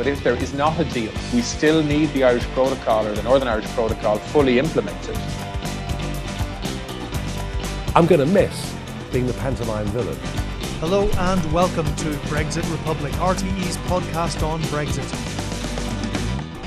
But if there is not a deal, we still need the Irish Protocol or the Northern Irish Protocol fully implemented. I'm going to miss being the pantomime villain. Hello and welcome to Brexit Republic, RTE's podcast on Brexit.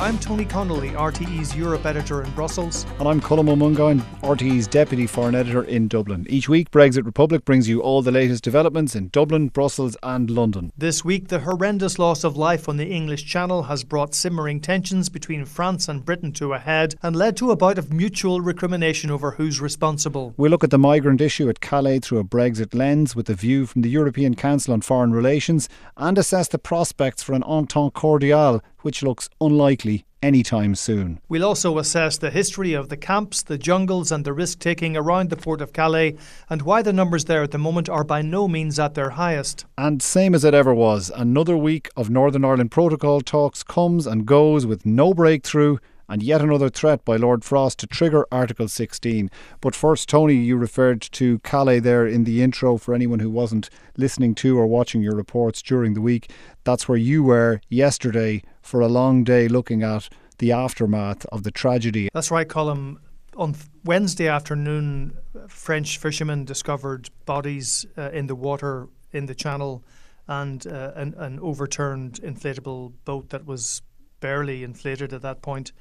I'm Tony Connolly, RTE's Europe editor in Brussels. And I'm Colm Ó RTE's deputy foreign editor in Dublin. Each week, Brexit Republic brings you all the latest developments in Dublin, Brussels, and London. This week, the horrendous loss of life on the English Channel has brought simmering tensions between France and Britain to a head and led to a bout of mutual recrimination over who's responsible. We look at the migrant issue at Calais through a Brexit lens with a view from the European Council on Foreign Relations and assess the prospects for an entente cordiale which looks unlikely anytime soon. We'll also assess the history of the camps, the jungles, and the risk taking around the port of Calais, and why the numbers there at the moment are by no means at their highest. And same as it ever was, another week of Northern Ireland Protocol talks comes and goes with no breakthrough and yet another threat by Lord Frost to trigger Article 16. But first, Tony, you referred to Calais there in the intro for anyone who wasn't listening to or watching your reports during the week. That's where you were yesterday for a long day looking at the aftermath of the tragedy. That's right, Colm. On Wednesday afternoon, French fishermen discovered bodies uh, in the water in the channel and uh, an, an overturned inflatable boat that was barely inflated at that point. point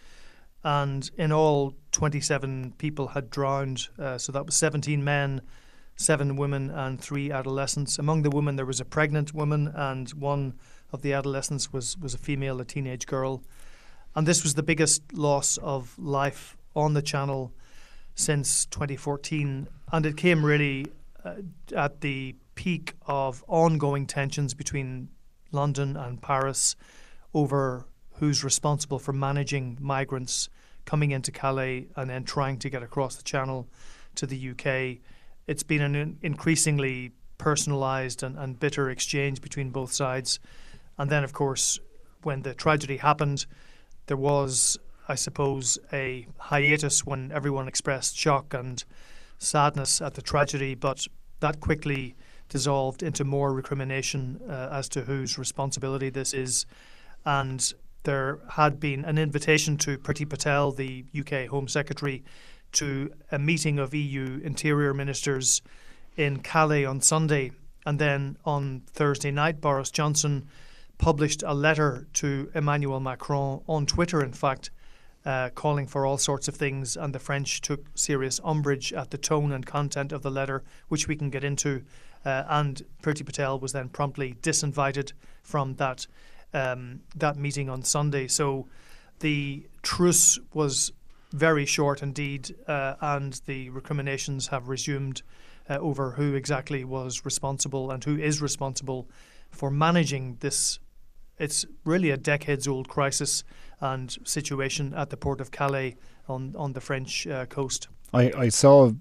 and in all 27 people had drowned uh, so that was 17 men seven women and three adolescents among the women there was a pregnant woman and one of the adolescents was was a female a teenage girl and this was the biggest loss of life on the channel since 2014 and it came really uh, at the peak of ongoing tensions between London and Paris over who's responsible for managing migrants coming into Calais and then trying to get across the channel to the UK. It's been an increasingly personalised and, and bitter exchange between both sides. And then, of course, when the tragedy happened, there was, I suppose, a hiatus when everyone expressed shock and sadness at the tragedy, but that quickly dissolved into more recrimination uh, as to whose responsibility this is. And there had been an invitation to Priti Patel, the UK Home Secretary, to a meeting of EU interior ministers in Calais on Sunday. And then on Thursday night, Boris Johnson published a letter to Emmanuel Macron on Twitter, in fact, uh, calling for all sorts of things. And the French took serious umbrage at the tone and content of the letter, which we can get into. Uh, and Priti Patel was then promptly disinvited from that um, that meeting on Sunday. So the truce was very short indeed, uh, and the recriminations have resumed uh, over who exactly was responsible and who is responsible for managing this. It's really a decades old crisis and situation at the port of Calais on, on the French uh, coast. I, I saw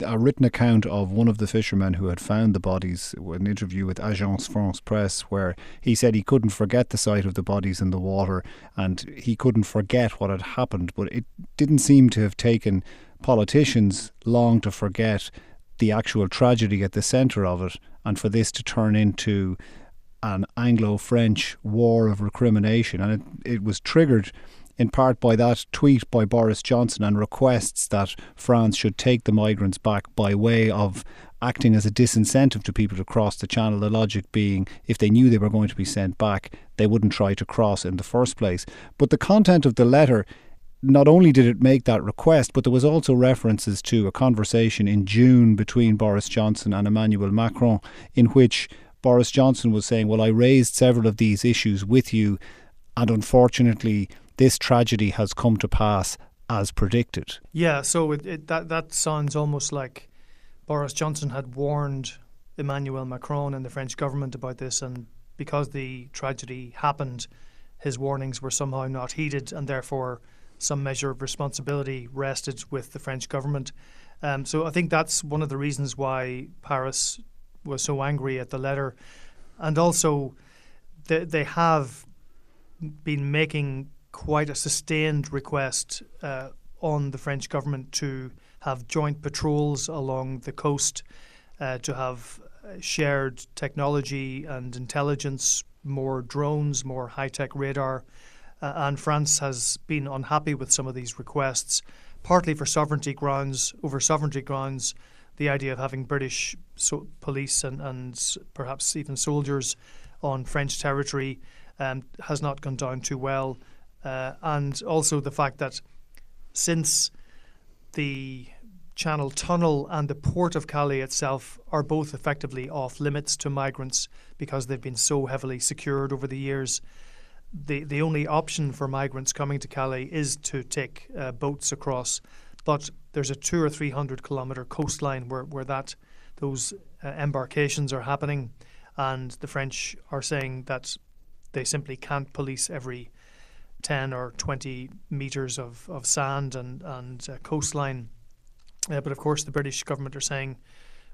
a written account of one of the fishermen who had found the bodies, an interview with Agence France Presse, where he said he couldn't forget the sight of the bodies in the water and he couldn't forget what had happened. But it didn't seem to have taken politicians long to forget the actual tragedy at the centre of it and for this to turn into an Anglo French war of recrimination. And it, it was triggered in part by that tweet by Boris Johnson and requests that France should take the migrants back by way of acting as a disincentive to people to cross the channel. The logic being, if they knew they were going to be sent back, they wouldn't try to cross in the first place. But the content of the letter not only did it make that request, but there was also references to a conversation in June between Boris Johnson and Emmanuel Macron, in which Boris Johnson was saying, Well, I raised several of these issues with you, and unfortunately, this tragedy has come to pass as predicted. Yeah, so it, it, that that sounds almost like Boris Johnson had warned Emmanuel Macron and the French government about this, and because the tragedy happened, his warnings were somehow not heeded, and therefore some measure of responsibility rested with the French government. Um, so I think that's one of the reasons why Paris was so angry at the letter, and also they, they have been making quite a sustained request uh, on the French government to have joint patrols along the coast, uh, to have uh, shared technology and intelligence, more drones, more high tech radar. Uh, and France has been unhappy with some of these requests, partly for sovereignty grounds. Over sovereignty grounds, the idea of having British so police and, and perhaps even soldiers on French territory um, has not gone down too well. Uh, and also the fact that since the Channel Tunnel and the port of Calais itself are both effectively off limits to migrants because they've been so heavily secured over the years. The, the only option for migrants coming to Calais is to take uh, boats across, but there's a two or three hundred kilometre coastline where, where that those uh, embarkations are happening, and the French are saying that they simply can't police every 10 or 20 metres of, of sand and, and uh, coastline. Uh, but of course, the British government are saying,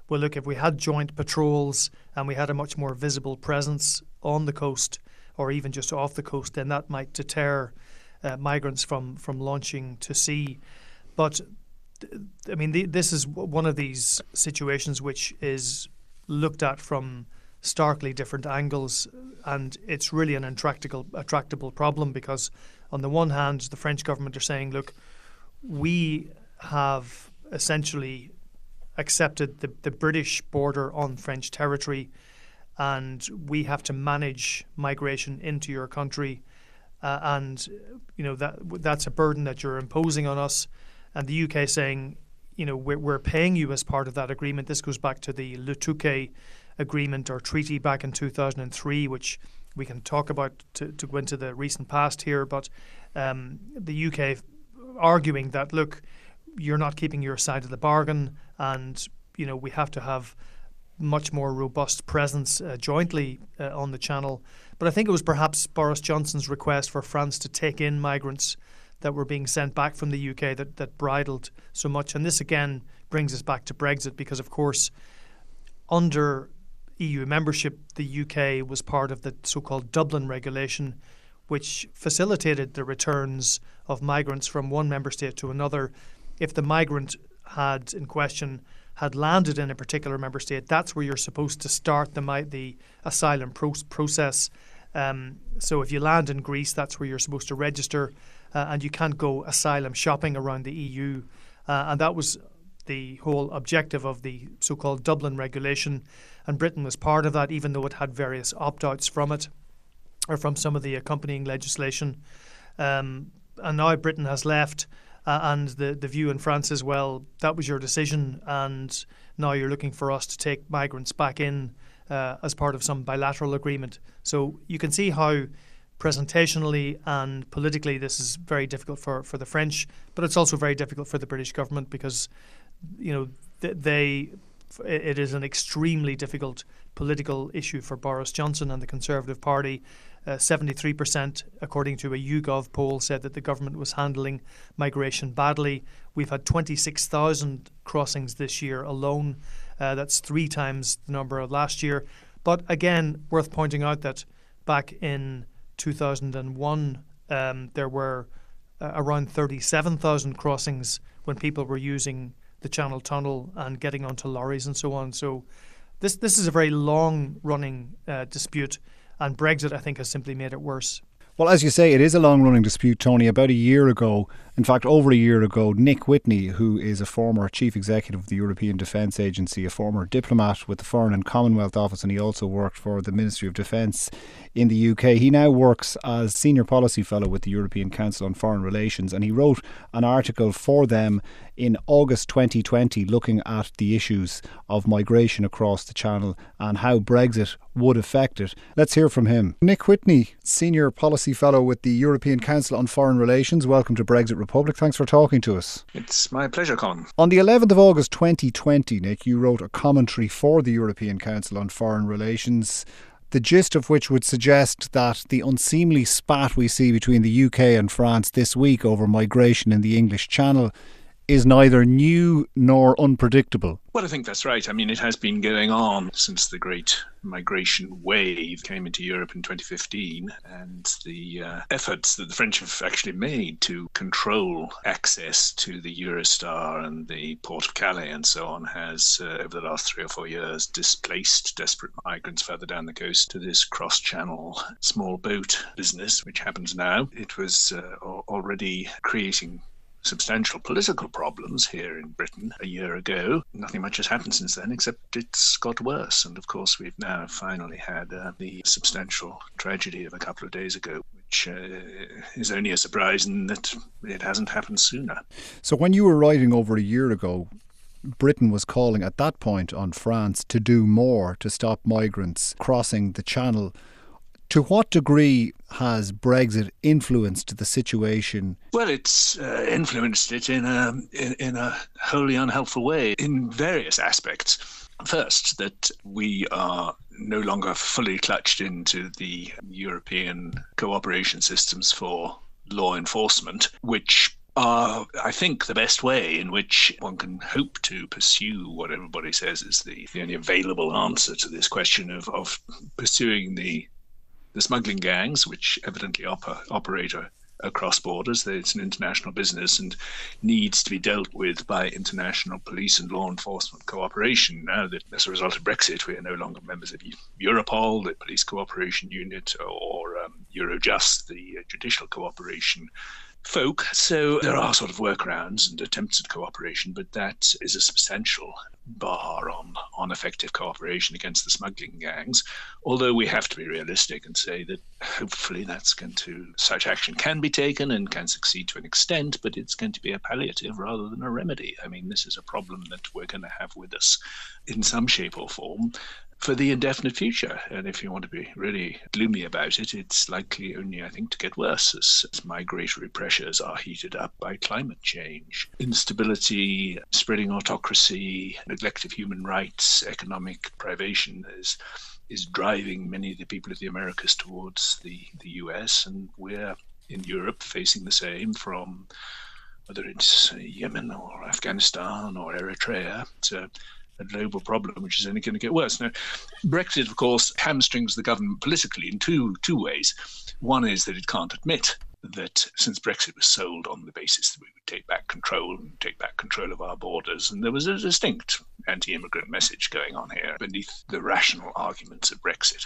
well, look, if we had joint patrols and we had a much more visible presence on the coast or even just off the coast, then that might deter uh, migrants from, from launching to sea. But I mean, the, this is one of these situations which is looked at from starkly different angles, and it's really an intractable, tractable problem because, on the one hand, the French government are saying, look, we have essentially accepted the, the British border on French territory, and we have to manage migration into your country. Uh, and you know that that's a burden that you're imposing on us, and the UK saying, you know, we're, we're paying you as part of that agreement. This goes back to the Touquet agreement or treaty back in 2003, which we can talk about to, to go into the recent past here. But um, the UK arguing that, look, you're not keeping your side of the bargain, and you know we have to have much more robust presence uh, jointly uh, on the channel. But I think it was perhaps Boris Johnson's request for France to take in migrants that were being sent back from the UK that, that bridled so much. And this again brings us back to Brexit because, of course, under EU membership, the UK was part of the so called Dublin regulation, which facilitated the returns of migrants from one member state to another. If the migrant had in question had landed in a particular member state, that's where you're supposed to start the, the asylum pro- process. Um, so if you land in Greece, that's where you're supposed to register, uh, and you can't go asylum shopping around the EU. Uh, and that was the whole objective of the so called Dublin regulation and Britain was part of that, even though it had various opt outs from it or from some of the accompanying legislation. Um, and now Britain has left, uh, and the, the view in France as well that was your decision, and now you're looking for us to take migrants back in uh, as part of some bilateral agreement. So you can see how presentationally and politically this is very difficult for, for the French, but it's also very difficult for the British government because you know th- they it is an extremely difficult political issue for Boris Johnson and the Conservative Party. Uh, 73%, according to a YouGov poll, said that the government was handling migration badly. We've had 26,000 crossings this year alone. Uh, that's three times the number of last year. But again, worth pointing out that back in 2001, um, there were uh, around 37,000 crossings when people were using the Channel Tunnel and getting onto lorries and so on. So this this is a very long running uh, dispute, and Brexit I think has simply made it worse. Well, as you say, it is a long running dispute, Tony. About a year ago, in fact, over a year ago, Nick Witney, who is a former chief executive of the European Defence Agency, a former diplomat with the Foreign and Commonwealth Office, and he also worked for the Ministry of Defence in the UK. He now works as senior policy fellow with the European Council on Foreign Relations, and he wrote an article for them in August 2020 looking at the issues of migration across the Channel and how Brexit would affect it. Let's hear from him. Nick Witney, Senior Policy Fellow with the European Council on Foreign Relations. Welcome to Brexit Republic. Thanks for talking to us. It's my pleasure, Colm. On the 11th of August 2020, Nick, you wrote a commentary for the European Council on Foreign Relations the gist of which would suggest that the unseemly spat we see between the UK and France this week over migration in the English Channel is neither new nor unpredictable. Well, I think that's right. I mean, it has been going on since the great migration wave came into Europe in 2015, and the uh, efforts that the French have actually made to control access to the Eurostar and the port of Calais and so on has, uh, over the last three or four years, displaced desperate migrants further down the coast to this cross channel small boat business, which happens now. It was uh, already creating substantial political problems here in Britain a year ago. Nothing much has happened since then, except it's got worse. And of course, we've now finally had uh, the substantial tragedy of a couple of days ago, which uh, is only a surprise in that it hasn't happened sooner. So, when you were writing over a year ago, Britain was calling at that point on France to do more to stop migrants crossing the channel. To what degree has Brexit influenced the situation? Well, it's uh, influenced it in a in, in a wholly unhelpful way in various aspects. First, that we are no longer fully clutched into the European cooperation systems for law enforcement, which are, I think, the best way in which one can hope to pursue what everybody says is the, the only available answer to this question of, of pursuing the the smuggling gangs, which evidently op- operate across borders. It's an international business and needs to be dealt with by international police and law enforcement cooperation. Now that as a result of Brexit, we are no longer members of Europol, the police cooperation unit, or um, Eurojust, the judicial cooperation folk. So there are sort of workarounds and attempts at cooperation, but that is a substantial bar on, on effective cooperation against the smuggling gangs. Although we have to be realistic and say that hopefully that's going to, such action can be taken and can succeed to an extent, but it's going to be a palliative rather than a remedy. I mean, this is a problem that we're going to have with us in some shape or form for the indefinite future. And if you want to be really gloomy about it, it's likely only, I think, to get worse as, as migratory pressures are heated up by climate change. Instability, spreading autocracy, neglect of human rights, economic privation is is driving many of the people of the Americas towards the, the US, and we're in Europe facing the same from whether it's Yemen or Afghanistan or Eritrea to a global problem which is only going to get worse. Now, Brexit, of course, hamstrings the government politically in two two ways. One is that it can't admit that since Brexit was sold on the basis that we would take back control and take back control of our borders, and there was a distinct anti-immigrant message going on here beneath the rational arguments of Brexit.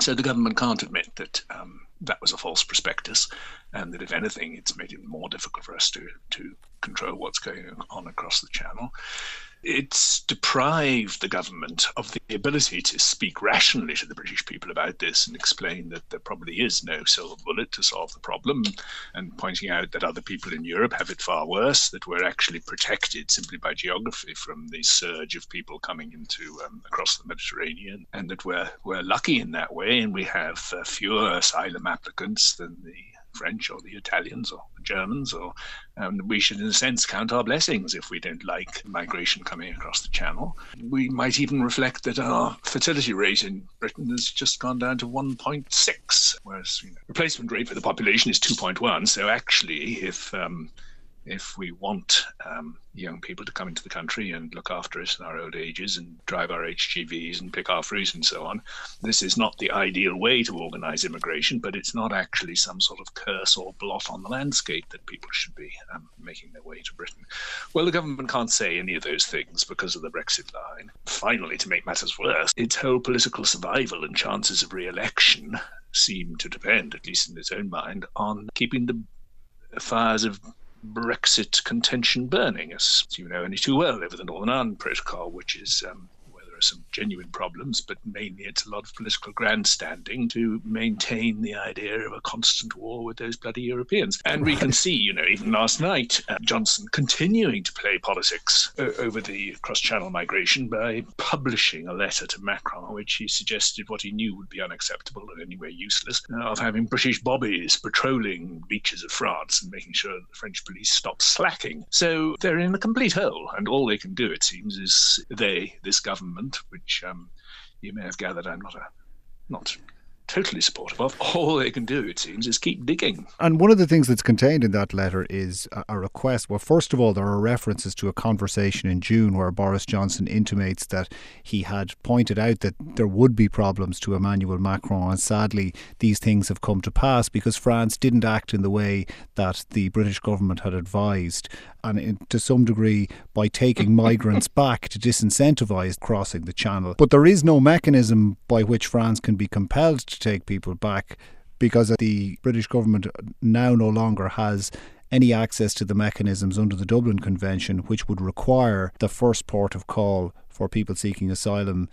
So the government can't admit that um, that was a false prospectus, and that if anything, it's made it more difficult for us to to control what's going on across the channel it's deprived the government of the ability to speak rationally to the British people about this and explain that there probably is no silver bullet to solve the problem, and pointing out that other people in Europe have it far worse, that we're actually protected simply by geography from the surge of people coming into um, across the Mediterranean, and that we're we're lucky in that way, and we have uh, fewer asylum applicants than the French or the Italians or the Germans, or um, we should, in a sense, count our blessings if we don't like migration coming across the Channel. We might even reflect that our fertility rate in Britain has just gone down to 1.6, whereas you know, replacement rate for the population is 2.1. So actually, if um, if we want um, young people to come into the country and look after us in our old ages and drive our HGVs and pick our fruit and so on. This is not the ideal way to organize immigration, but it's not actually some sort of curse or blot on the landscape that people should be um, making their way to Britain. Well, the government can't say any of those things because of the Brexit line. Finally, to make matters worse, its whole political survival and chances of re election seem to depend, at least in its own mind, on keeping the fires of Brexit contention burning, as you know only too well over the Northern Ireland Protocol, which is um, are some genuine problems, but mainly it's a lot of political grandstanding to maintain the idea of a constant war with those bloody Europeans. And we can see, you know, even last night, uh, Johnson continuing to play politics uh, over the cross channel migration by publishing a letter to Macron, which he suggested what he knew would be unacceptable and anyway useless, uh, of having British bobbies patrolling beaches of France and making sure that the French police stop slacking. So they're in a complete hole, and all they can do, it seems, is they, this government, which um, you may have gathered I'm not a not totally supportive of. All they can do, it seems, is keep digging. And one of the things that's contained in that letter is a, request. Well, first of all, there are references to a conversation in June where Boris Johnson intimates that he had pointed out that there would be problems to Emmanuel Macron, and sadly, these things have come to pass because France didn't act in the way that the British government had advised and in, to some degree by taking migrants back to disincentivise crossing the channel. But there is no mechanism by which France can be compelled to take people back because the British government now no longer has any access to the mechanisms under the Dublin Convention, which would require the first port of call for people seeking asylum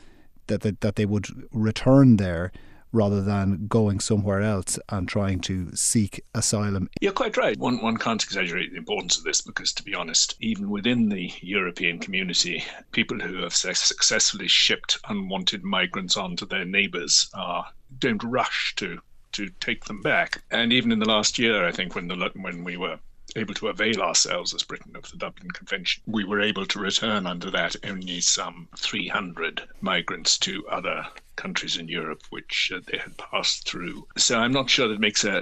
that, that, that they would return there rather than going somewhere else and trying to seek asylum. You're quite right. One, one can't exaggerate the importance of this because, to be honest, even within the European community, people who have successfully shipped unwanted migrants onto their neighbours are don't rush to to take them back. And even in the last year, I think when the when we were able to avail ourselves as Britain of the Dublin Convention. We were able to return under that only some 300 migrants to other countries in Europe which uh, they had passed through. So I'm not sure that makes a,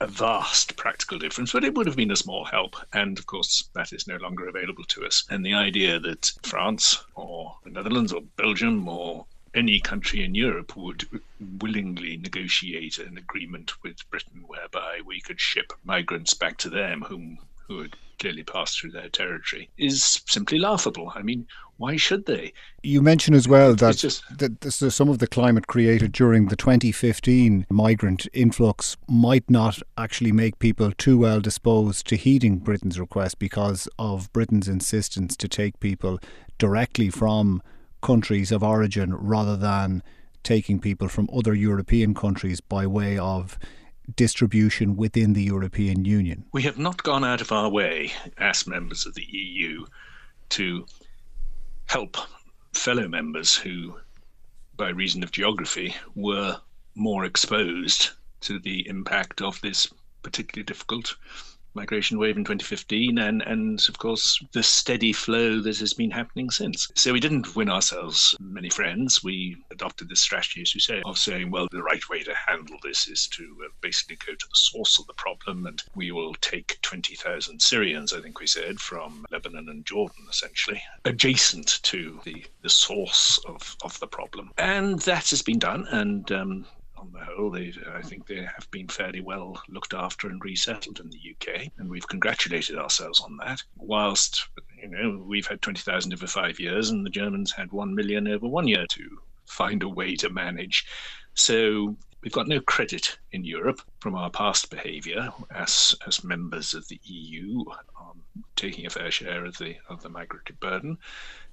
a, a vast practical difference, but it would have been a small help. And of course, that is no longer available to us. And the idea that France or the Netherlands or Belgium or any country in Europe would willingly negotiate an agreement with Britain whereby we could ship migrants back to them whom who had clearly passed through their territory is simply laughable. I mean, why should they? You mentioned as well that, just, that this, some of the climate created during the 2015 migrant influx might not actually make people too well disposed to heeding Britain's request because of Britain's insistence to take people directly from countries of origin rather than taking people from other European countries by way of distribution within the European Union. We have not gone out of our way as members of the EU to help fellow members who, by reason of geography, were more exposed to the impact of this particularly difficult migration wave in 2015 and, and of course the steady flow that has been happening since. So we didn't win ourselves many friends. We adopted this strategy, as you say, of saying, well, the right way to handle this is to uh, basically go to the source of the problem and we will take 20,000 Syrians, I think we said, from Lebanon and Jordan, essentially, adjacent to the, the source of, of the problem. And that has been done. And um, on the whole, they, I think they have been fairly well looked after and resettled in the UK, and we've congratulated ourselves on that. Whilst you know we've had twenty thousand over five years, and the Germans had one million over one year to find a way to manage. So we've got no credit in Europe from our past behaviour as as members of the EU, taking a fair share of the of the migratory burden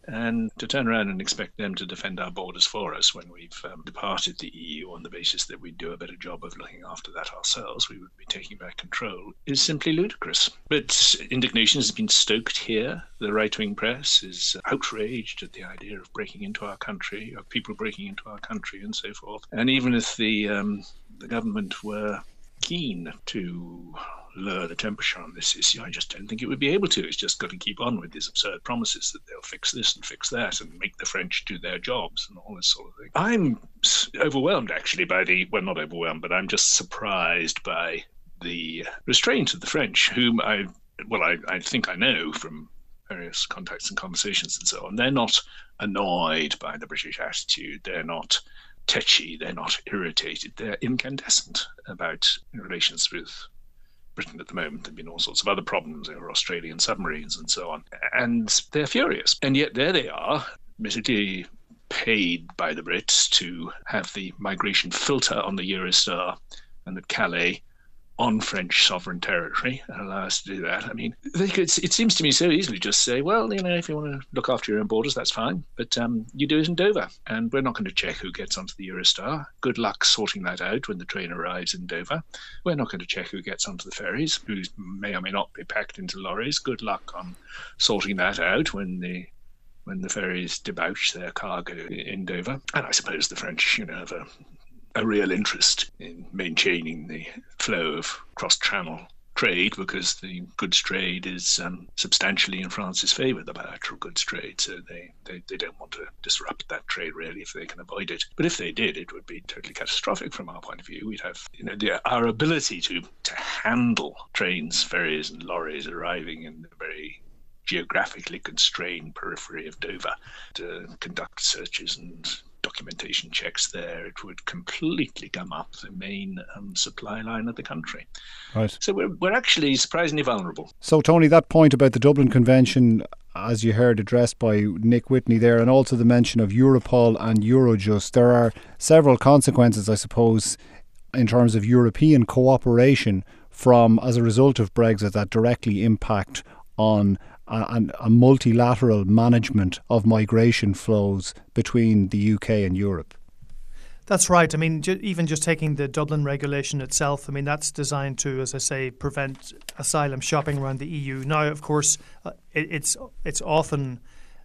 and to turn around and expect them to defend our borders for us when we've um, departed the EU on the basis that we'd do a better job of looking after that ourselves, we would be taking back control, is simply ludicrous. But indignation has been stoked here. The right wing press is outraged at the idea of breaking into our country, of people breaking into our country, and so forth. And even if the um, the government were keen to lower the temperature on this issue. I just don't think it would be able to. It's just got to keep on with these absurd promises that they'll fix this and fix that and make the French do their jobs and all this sort of thing. I'm overwhelmed actually by the, well, not overwhelmed, but I'm just surprised by the restraint of the French, whom I, well, I, I think I know from various contacts and conversations and so on. They're not annoyed by the British attitude. They're not tetchy, they're not irritated, they're incandescent about relations with Britain at the moment. There have been all sorts of other problems over Australian submarines and so on. And they're furious. And yet there they are, admittedly paid by the Brits to have the migration filter on the Eurostar and at Calais on French sovereign territory and allow us to do that. I mean, they could, it seems to me so easily just say, well, you know, if you want to look after your own borders, that's fine, but um, you do it in Dover, and we're not going to check who gets onto the Eurostar. Good luck sorting that out when the train arrives in Dover. We're not going to check who gets onto the ferries, who may or may not be packed into lorries. Good luck on sorting that out when the when the ferries debouch their cargo in Dover. And I suppose the French, you know, have a a real interest in maintaining the flow of cross channel trade because the goods trade is um, substantially in France's favour, the bilateral goods trade. So they, they, they don't want to disrupt that trade really if they can avoid it. But if they did, it would be totally catastrophic from our point of view. We'd have you know the, our ability to to handle trains, ferries, and lorries arriving in the very geographically constrained periphery of Dover to conduct searches and documentation checks there, it would completely gum up the main um, supply line of the country. Right. So we're, we're actually surprisingly vulnerable. So, Tony, that point about the Dublin Convention, as you heard addressed by Nick Witney there, and also the mention of Europol and Eurojust, there are several consequences, I suppose, in terms of European cooperation from as a result of Brexit that directly impact on a, a, multilateral management of migration flows between the UK and Europe. That's right. I mean, ju- even just taking the Dublin regulation itself, I mean, that's designed to, as I say, prevent asylum shopping around the EU. Now, of course, uh, it, it's it's often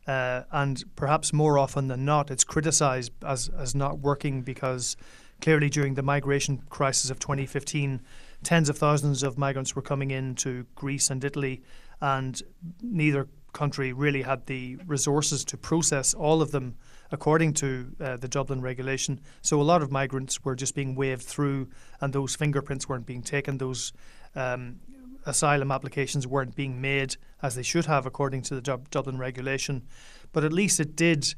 uh, and perhaps more often than not, it's criticised as as not working because clearly during the migration crisis of 2015, tens of thousands of migrants were coming into Greece and Italy and neither country really had the resources to process all of them according to uh, the Dublin regulation. So a lot of migrants were just being waved through, and those fingerprints weren't being taken. Those um, asylum applications weren't being made as they should have according to the Dub- Dublin regulation. But at least it did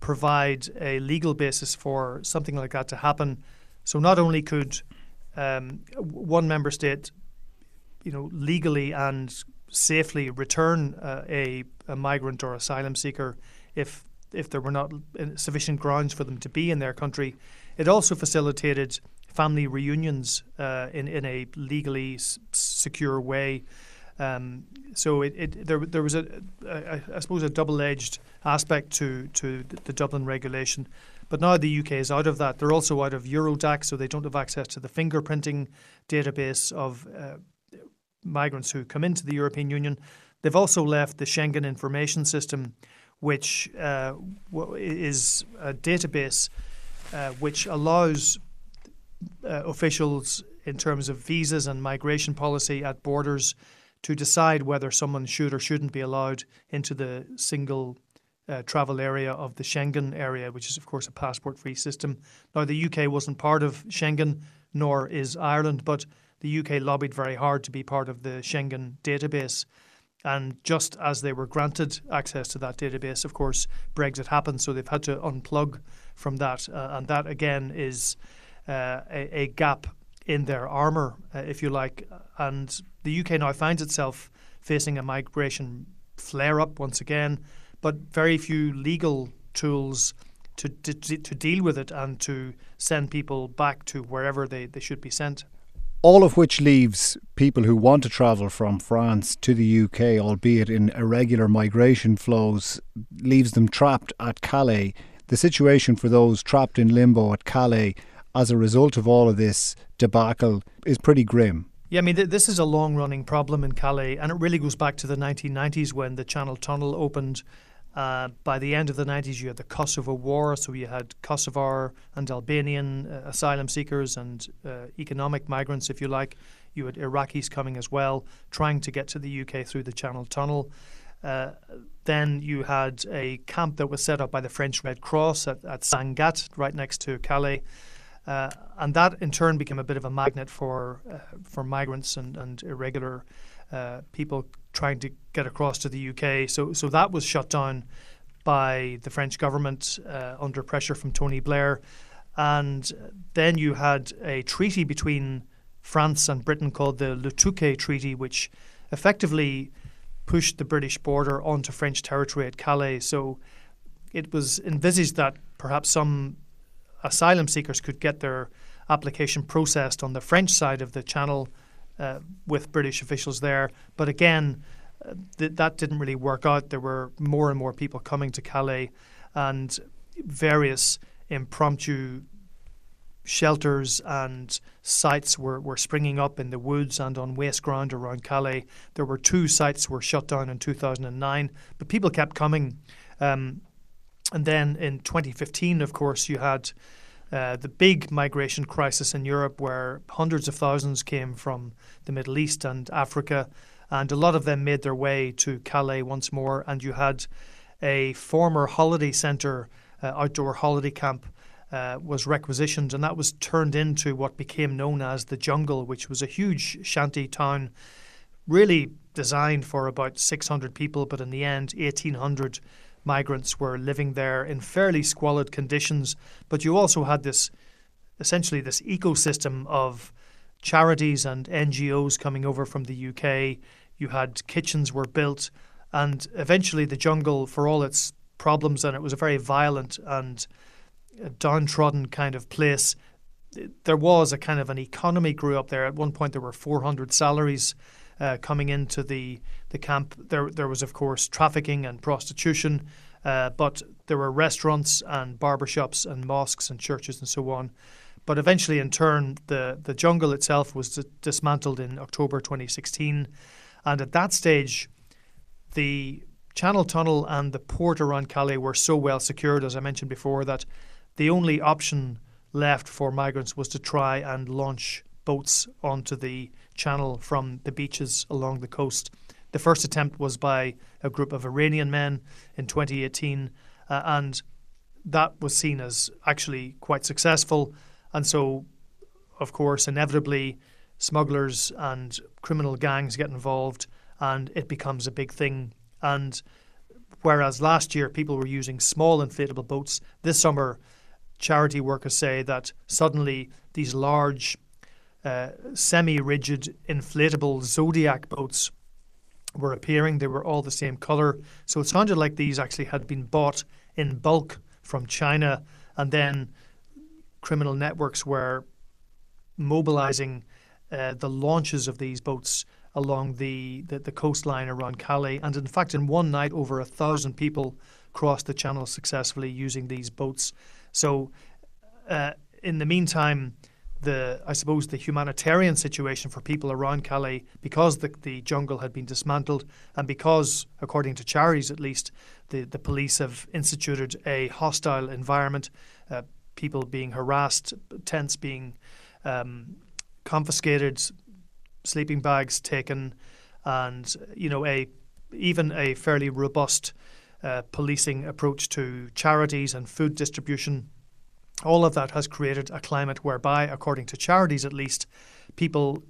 provide a legal basis for something like that to happen. So not only could um, one member state, you know, legally and safely return uh, a, a migrant or asylum seeker if if there were not sufficient grounds for them to be in their country. It also facilitated family reunions uh, in in a legally s- secure way. Um, so it, it, there there was a, a I suppose a double edged aspect to to the Dublin regulation. But now the UK is out of that. They're also out of Eurodac, so they don't have access to the fingerprinting database of uh, migrants who come into the European Union. They've also left the Schengen Information System, which uh, is a database uh, which allows uh, officials in terms of visas and migration policy at borders to decide whether someone should or shouldn't be allowed into the single uh, travel area of the Schengen area, which is, of course, a passport free system. Now, the UK wasn't part of Schengen, nor is Ireland, but the UK lobbied very hard to be part of the Schengen database. And just as they were granted access to that database, of course, Brexit happened, so they've had to unplug from that. Uh, and that, again, is uh, a, a, gap in their armour, uh, if you like. And the UK now finds itself facing a migration flare up once again, but very few legal tools to, to, to deal with it and to send people back to wherever they, they should be sent all of which leaves people who want to travel from France to the UK, albeit in irregular migration flows, leaves them trapped at Calais. The situation for those trapped in limbo at Calais as a result of all of this debacle is pretty grim. Yeah, I mean, th- this is a long running problem in Calais, and it really goes back to the 1990s when the Channel Tunnel opened uh, by the end of the 90s, you had the Kosovo War, so you had Kosovar and Albanian uh, asylum seekers and uh, economic migrants, if you like. You had Iraqis coming as well, trying to get to the UK through the Channel Tunnel. Uh, then you had a camp that was set up by the French Red Cross at, at Sangatte, right next to Calais. Uh, and that in turn became a bit of a magnet for uh, for migrants and, and irregular uh, people trying to get across to the UK. So, so that was shut down by the French government uh, under pressure from Tony Blair. And then you had a treaty between France and Britain called the Le Touquet Treaty, which effectively pushed the British border onto French territory at Calais. So it was envisaged that perhaps some asylum seekers could get their application processed on the French side of the Channel uh, with British officials there. But again, uh, th- that didn't really work out. There were more and more people coming to Calais, and various impromptu shelters and sites were, were springing up in the woods and on waste ground around Calais. There were two sites were shut down in 2009, but people kept coming. Um, and then in 2015, of course, you had uh, the big migration crisis in Europe, where hundreds of thousands came from the Middle East and Africa, and a lot of them made their way to Calais once more. And you had a former holiday centre, uh, outdoor holiday camp. Uh, was requisitioned, and that was turned into what became known as the Jungle, which was a huge shanty town, really designed for about 600 people, but in the end, 1,800 migrants were living there in fairly squalid conditions. But you also had this essentially this ecosystem of charities and NGOs coming over from the UK. You had kitchens were built, and eventually the jungle, for all its problems, and it was a very violent and downtrodden kind of place. There was a kind of an economy grew up there. At one point, there were 400 salaries uh, coming into the the camp. There there was of course trafficking and prostitution, uh, but there were restaurants and barbershops and mosques and churches and so on. But eventually, in turn, the the jungle itself was d- dismantled in October 2016, and at that stage, the Channel Tunnel and the port around Calais were so well secured, as I mentioned before, that the only option left for migrants was to try and launch boats onto the channel from the beaches along the coast. The first attempt was by a group of Iranian men in 2018, uh, and that was seen as actually quite successful. And so, of course, inevitably, smugglers and criminal gangs get involved, and it becomes a big thing. And whereas last year people were using small inflatable boats, this summer charity workers say that suddenly these large uh, semi-rigid inflatable Zodiac boats were appearing. They were all the same color, so it sounded like these actually had been bought in bulk from China, and then criminal networks were mobilizing uh, the launches of these boats along the, the, the coastline around Calais. And in fact, in one night, over a thousand people crossed the channel successfully using these boats. So, uh, in the meantime, the I suppose the humanitarian situation for people around Calais because the, the jungle had been dismantled and because, according to charities at least, the, the police have instituted a hostile environment, uh, people being harassed, tents being um, confiscated, sleeping bags taken, and you know a even a fairly robust uh, policing approach to charities and food distribution all of that has created a climate whereby, according to charities at least, people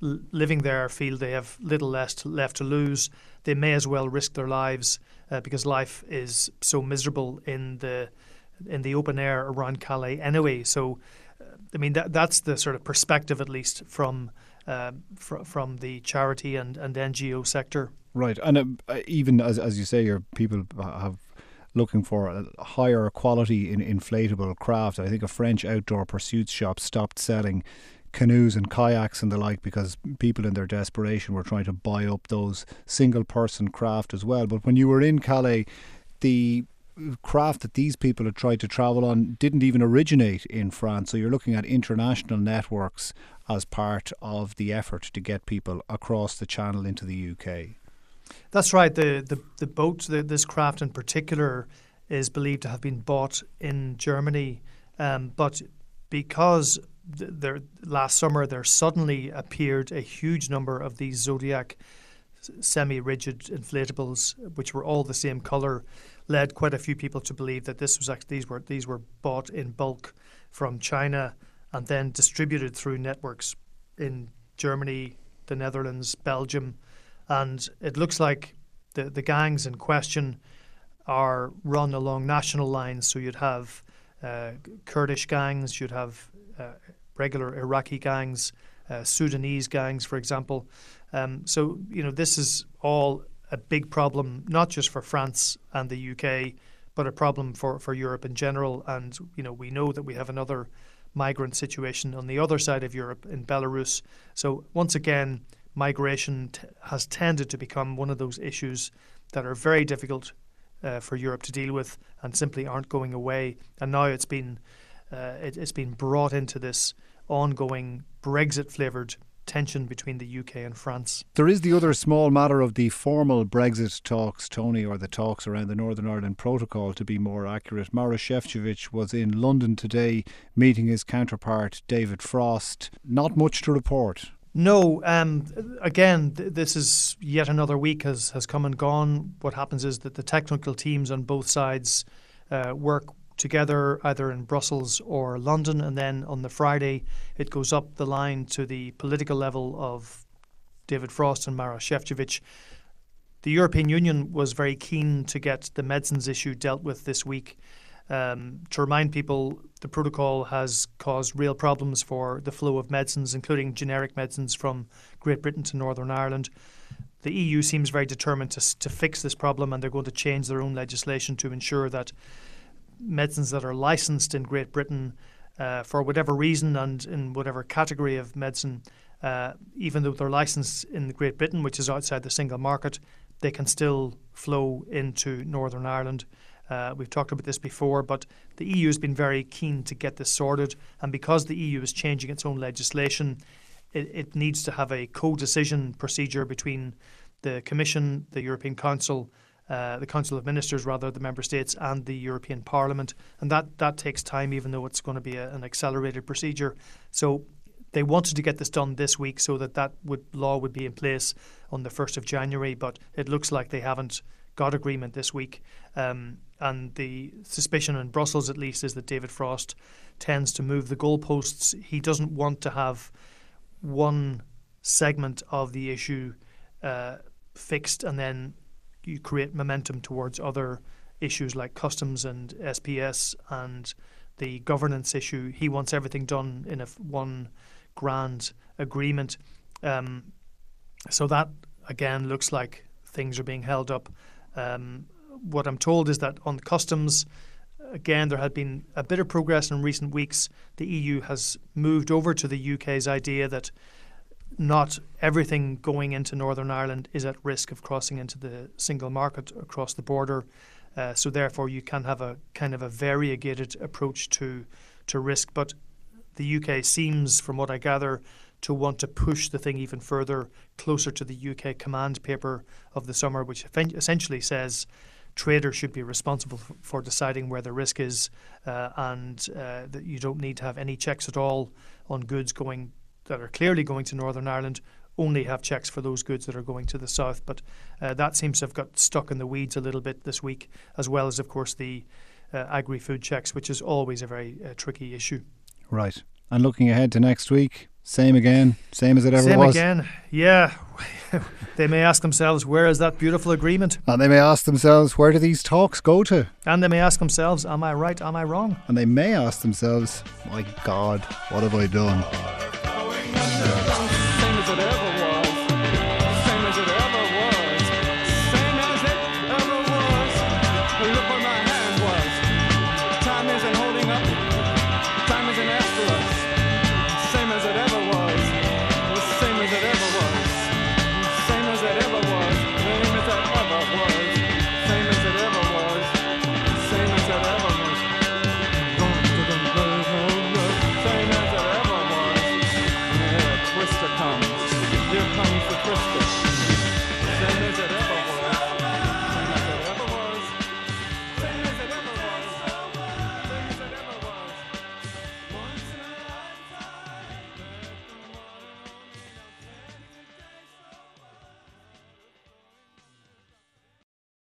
living there feel they have little less left to lose. They may as well risk their lives uh, because life is so miserable in the in the open air around Calais anyway. So, uh, I mean that that's the sort of perspective at least from uh, fr- from the charity and, and NGO sector. Right, and uh, even as as you say, your people have looking for a higher quality in inflatable craft. I think a French outdoor pursuits shop stopped selling canoes and kayaks and the like because people in their desperation were trying to buy up those single person craft as well. But when you were in Calais, the craft that these people had tried to travel on didn't even originate in France. So you're looking at international networks as part of the effort to get people across the channel into the UK. That's right. The the the boat, the, this craft in particular, is believed to have been bought in Germany, um, but because th- there last summer there suddenly appeared a huge number of these Zodiac semi-rigid inflatables, which were all the same color, led quite a few people to believe that this was actually these were these were bought in bulk from China and then distributed through networks in Germany, the Netherlands, Belgium, and it looks like the, the gangs in question are run along national lines. So you'd have uh, Kurdish gangs, you'd have uh, regular Iraqi gangs, uh, Sudanese gangs, for example. Um, so, you know, this is all a big problem, not just for France and the UK, but a problem for, for Europe in general. And, you know, we know that we have another migrant situation on the other side of Europe in Belarus. So, once again, migration t- has tended to become one of those issues that are very difficult uh, for Europe to deal with and simply aren't going away. And now it's been uh, it, has been brought into this ongoing Brexit flavoured tension between the UK and France. There is the other small matter of the formal Brexit talks, Tony, or the talks around the Northern Ireland Protocol, to be more accurate. Maroš Šefčovič was in London today meeting his counterpart, David Frost. Not much to report. No, um, again, th- this is yet another week has, has come and gone. What happens is that the technical teams on both sides uh, work together either in Brussels or London, and then on the Friday it goes up the line to the political level of David Frost and Mara Šefčovič. The European Union was very keen to get the medicines issue dealt with this week. Um, to remind people, the protocol has caused real problems for the flow of medicines, including generic medicines from Great Britain to Northern Ireland. The EU seems very determined to, to fix this problem, and they're going to change their own legislation to ensure that medicines that are licensed in Great Britain uh, for whatever reason and in whatever category of medicine, uh, even though they're licensed in Great Britain, which is outside the single market, they can still flow into Northern Ireland. Uh, we've talked about this before, but the EU has been very keen to get this sorted. And because the EU is changing its own legislation, it, it needs to have a co decision procedure between the Commission, the European Council, uh, the Council of Ministers, rather, the member states, and the European Parliament. And that, that takes time, even though it's going to be a, an accelerated procedure. So they wanted to get this done this week so that that would, law would be in place on the 1st of January, but it looks like they haven't got agreement this week. Um, and the suspicion in Brussels, at least, is that David Frost tends to move the goalposts. He doesn't want to have one segment of the issue uh, fixed and then you create momentum towards other issues like customs and SPS and the governance issue. He wants everything done in a one grand agreement. Um, so that again looks like things are being held up. Um, what I'm told is that on customs, again, there had been a bit of progress in recent weeks. The EU has moved over to the UK's idea that not everything going into Northern Ireland is at risk of crossing into the single market across the border. Uh, so therefore, you can have a kind of a variegated approach to to risk. But the UK seems, from what I gather, to want to push the thing even further, closer to the UK command paper of the summer, which essentially says traders should be responsible for deciding where the risk is, uh, and uh, that you don't need to have any checks at all on goods going that are clearly going to Northern Ireland. Only have checks for those goods that are going to the south, but uh, that seems to have got stuck in the weeds a little bit this week, as well as, of course, the uh, agri-food checks, which is always a very uh, tricky issue. Right. And looking ahead to next week, same again, same as it ever same was. Same again, yeah. they may ask themselves, where is that beautiful agreement? And they may ask themselves, where do these talks go to? And they may ask themselves, am I right, am I wrong? And they may ask themselves, my God, what have I done?